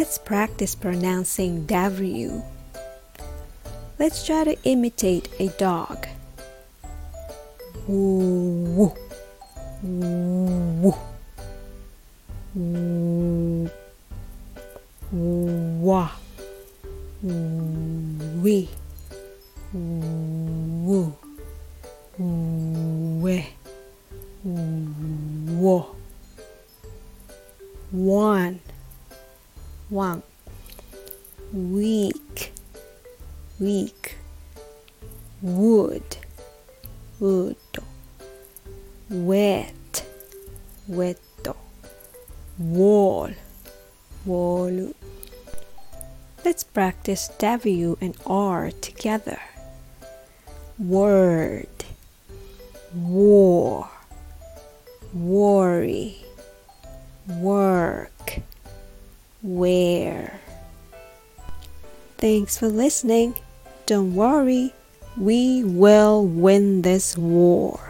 Let's practice pronouncing W. Let's try to imitate a dog. Woo, woo, woo, wah, wee, woo, we, wo. One, one, week, week, wood, wood, wet, wet, wall, wall. Let's practice W and R together. Word, war, worry, work, where. Thanks for listening. Don't worry, we will win this war.